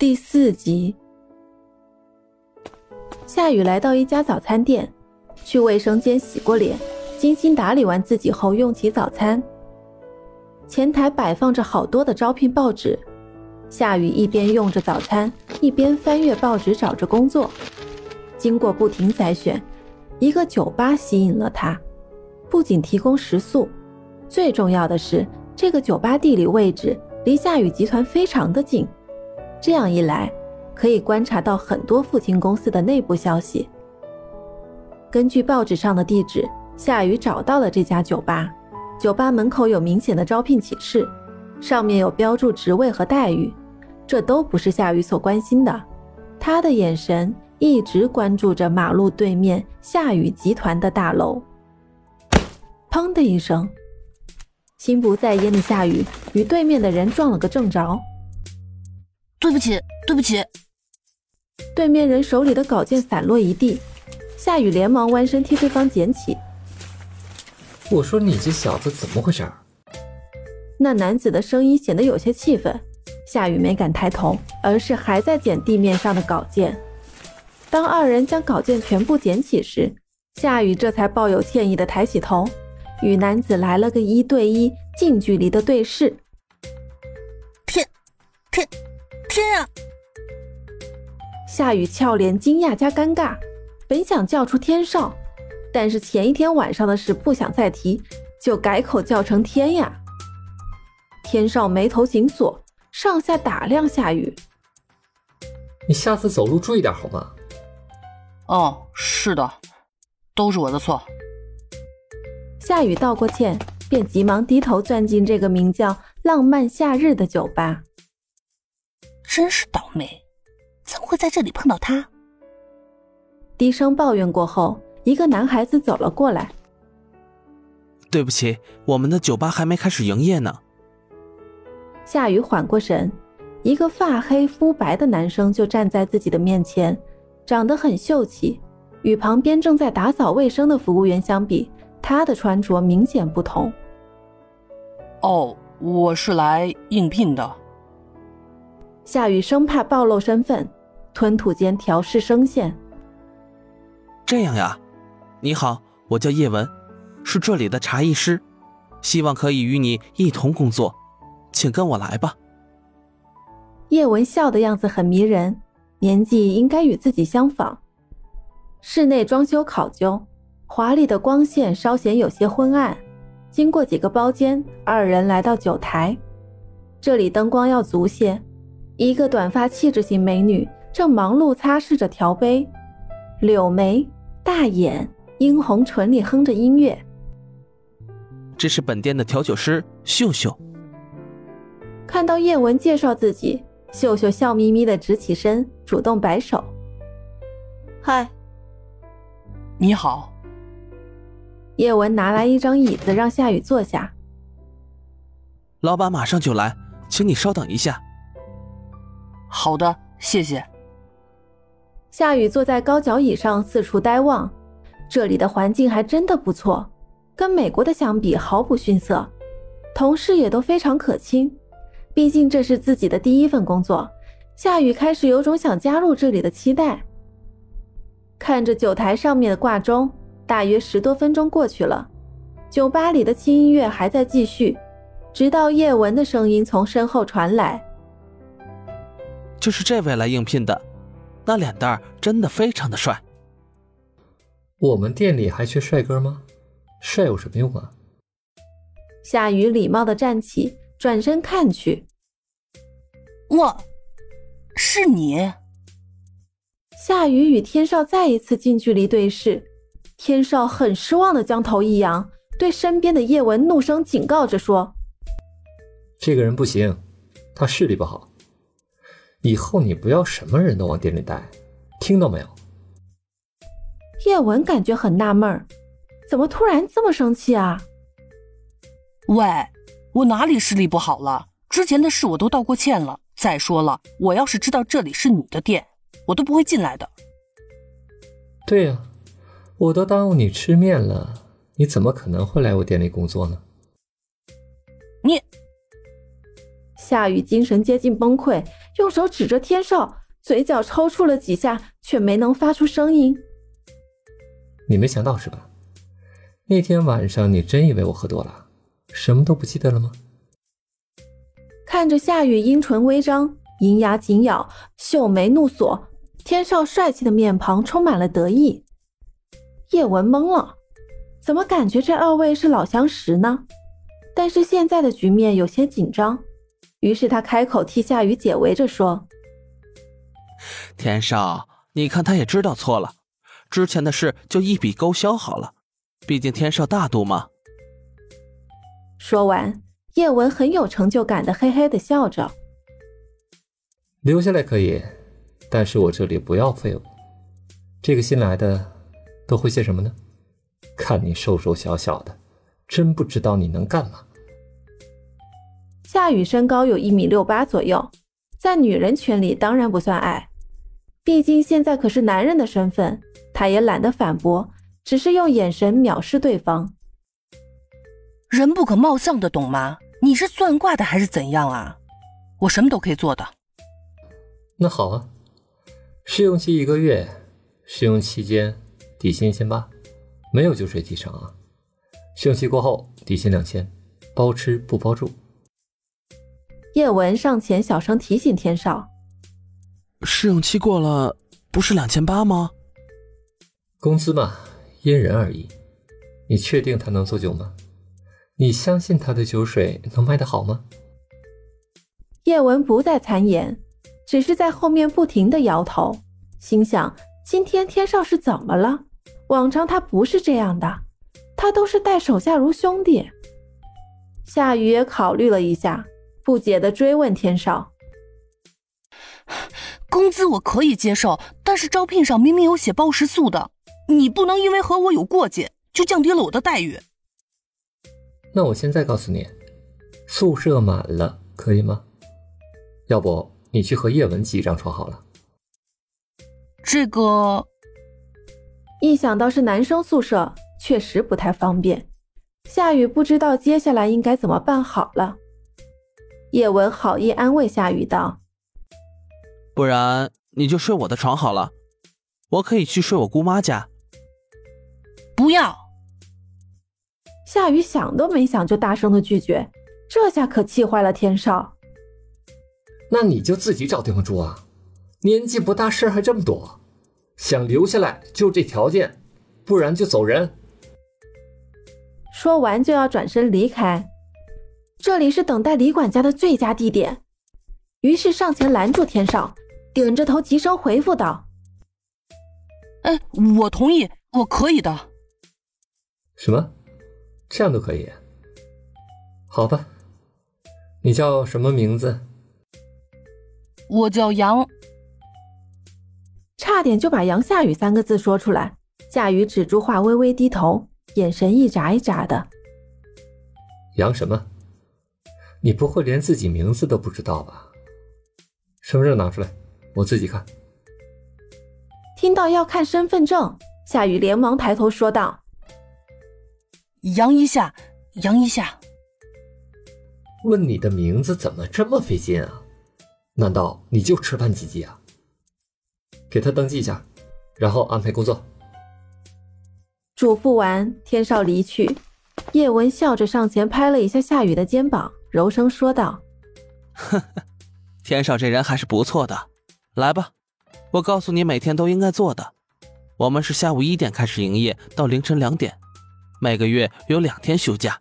第四集，夏雨来到一家早餐店，去卫生间洗过脸，精心打理完自己后，用起早餐。前台摆放着好多的招聘报纸，夏雨一边用着早餐，一边翻阅报纸找着工作。经过不停筛选，一个酒吧吸引了他，不仅提供食宿，最重要的是这个酒吧地理位置离夏雨集团非常的近。这样一来，可以观察到很多父亲公司的内部消息。根据报纸上的地址，夏雨找到了这家酒吧。酒吧门口有明显的招聘启事，上面有标注职位和待遇，这都不是夏雨所关心的。他的眼神一直关注着马路对面夏雨集团的大楼。砰的一声，心不在焉的夏雨与对面的人撞了个正着。对不起，对不起。对面人手里的稿件散落一地，夏雨连忙弯身替对方捡起。我说你这小子怎么回事？那男子的声音显得有些气愤。夏雨没敢抬头，而是还在捡地面上的稿件。当二人将稿件全部捡起时，夏雨这才抱有歉意的抬起头，与男子来了个一对一近距离的对视。天，天！天啊！夏雨俏脸惊讶加尴尬，本想叫出天少，但是前一天晚上的事不想再提，就改口叫成天呀。天少眉头紧锁，上下打量夏雨：“你下次走路注意点好吗？”“哦，是的，都是我的错。”夏雨道过歉，便急忙低头钻进这个名叫“浪漫夏日”的酒吧。真是倒霉，怎么会在这里碰到他？低声抱怨过后，一个男孩子走了过来。对不起，我们的酒吧还没开始营业呢。夏雨缓过神，一个发黑肤白的男生就站在自己的面前，长得很秀气，与旁边正在打扫卫生的服务员相比，他的穿着明显不同。哦，我是来应聘的。夏雨生怕暴露身份，吞吐间调试声线。这样呀，你好，我叫叶文，是这里的茶艺师，希望可以与你一同工作，请跟我来吧。叶文笑的样子很迷人，年纪应该与自己相仿。室内装修考究，华丽的光线稍显有些昏暗。经过几个包间，二人来到酒台，这里灯光要足些。一个短发气质型美女正忙碌擦拭着调杯，柳眉大眼，殷红唇里哼着音乐。这是本店的调酒师秀秀。看到叶文介绍自己，秀秀笑眯眯的直起身，主动摆手：“嗨，你好。”叶文拿来一张椅子让夏雨坐下。老板马上就来，请你稍等一下。好的，谢谢。夏雨坐在高脚椅上四处呆望，这里的环境还真的不错，跟美国的相比毫不逊色。同事也都非常可亲，毕竟这是自己的第一份工作。夏雨开始有种想加入这里的期待。看着酒台上面的挂钟，大约十多分钟过去了，酒吧里的轻音乐还在继续，直到叶文的声音从身后传来。就是这位来应聘的，那脸蛋儿真的非常的帅。我们店里还缺帅哥吗？帅有什么用啊？夏雨礼貌的站起，转身看去。我，是你！夏雨与天少再一次近距离对视，天少很失望的将头一扬，对身边的叶文怒声警告着说：“这个人不行，他视力不好。”以后你不要什么人都往店里带，听到没有？叶文感觉很纳闷儿，怎么突然这么生气啊？喂，我哪里视力不好了？之前的事我都道过歉了。再说了，我要是知道这里是你的店，我都不会进来的。对呀，我都耽误你吃面了，你怎么可能会来我店里工作呢？你。夏雨精神接近崩溃，用手指着天少，嘴角抽搐了几下，却没能发出声音。你没想到是吧？那天晚上你真以为我喝多了，什么都不记得了吗？看着夏雨阴唇微张，银牙紧咬，秀眉怒锁，天少帅气的面庞充满了得意。叶文懵了，怎么感觉这二位是老相识呢？但是现在的局面有些紧张，于是他开口替夏雨解围着说：“天少，你看他也知道错了，之前的事就一笔勾销好了，毕竟天少大度嘛。”说完。叶文很有成就感的嘿嘿的笑着，留下来可以，但是我这里不要废物。这个新来的都会些什么呢？看你瘦瘦小小的，真不知道你能干嘛。夏雨身高有一米六八左右，在女人群里当然不算矮，毕竟现在可是男人的身份，他也懒得反驳，只是用眼神藐视对方。人不可貌相的，懂吗？你是算卦的还是怎样啊？我什么都可以做的。那好啊，试用期一个月，试用期间底薪一千八，没有酒水提成啊。试用期过后底薪两千，包吃不包住。叶文上前小声提醒天少：“试用期过了，不是两千八吗？”工资嘛，因人而异。你确定他能做酒吗？你相信他的酒水能卖得好吗？叶文不再参言，只是在后面不停的摇头，心想：今天天少是怎么了？往常他不是这样的，他都是待手下如兄弟。夏雨也考虑了一下，不解的追问天少：“ 工资我可以接受，但是招聘上明明有写包食宿的，你不能因为和我有过节就降低了我的待遇。”那我现在告诉你，宿舍满了，可以吗？要不你去和叶文挤一张床好了。这个，一想到是男生宿舍，确实不太方便。夏雨不知道接下来应该怎么办好了。叶文好意安慰夏雨道：“不然你就睡我的床好了，我可以去睡我姑妈家。”不要。夏雨想都没想就大声的拒绝，这下可气坏了天少。那你就自己找地方住啊，年纪不大，事儿还这么多，想留下来就这条件，不然就走人。说完就要转身离开，这里是等待李管家的最佳地点，于是上前拦住天少，顶着头急声回复道：“哎，我同意，我可以的。”什么？这样都可以，好吧。你叫什么名字？我叫杨。差点就把杨夏雨三个字说出来，夏雨止住话，微微低头，眼神一眨一眨的。杨什么？你不会连自己名字都不知道吧？身份证拿出来，我自己看。听到要看身份证，夏雨连忙抬头说道。杨一下，杨一下。问你的名字怎么这么费劲啊？难道你就吃饭几级啊？给他登记一下，然后安排工作。嘱咐完，天少离去。叶文笑着上前拍了一下夏雨的肩膀，柔声说道：“呵呵，天少这人还是不错的。来吧，我告诉你每天都应该做的。我们是下午一点开始营业，到凌晨两点。”每个月有两天休假。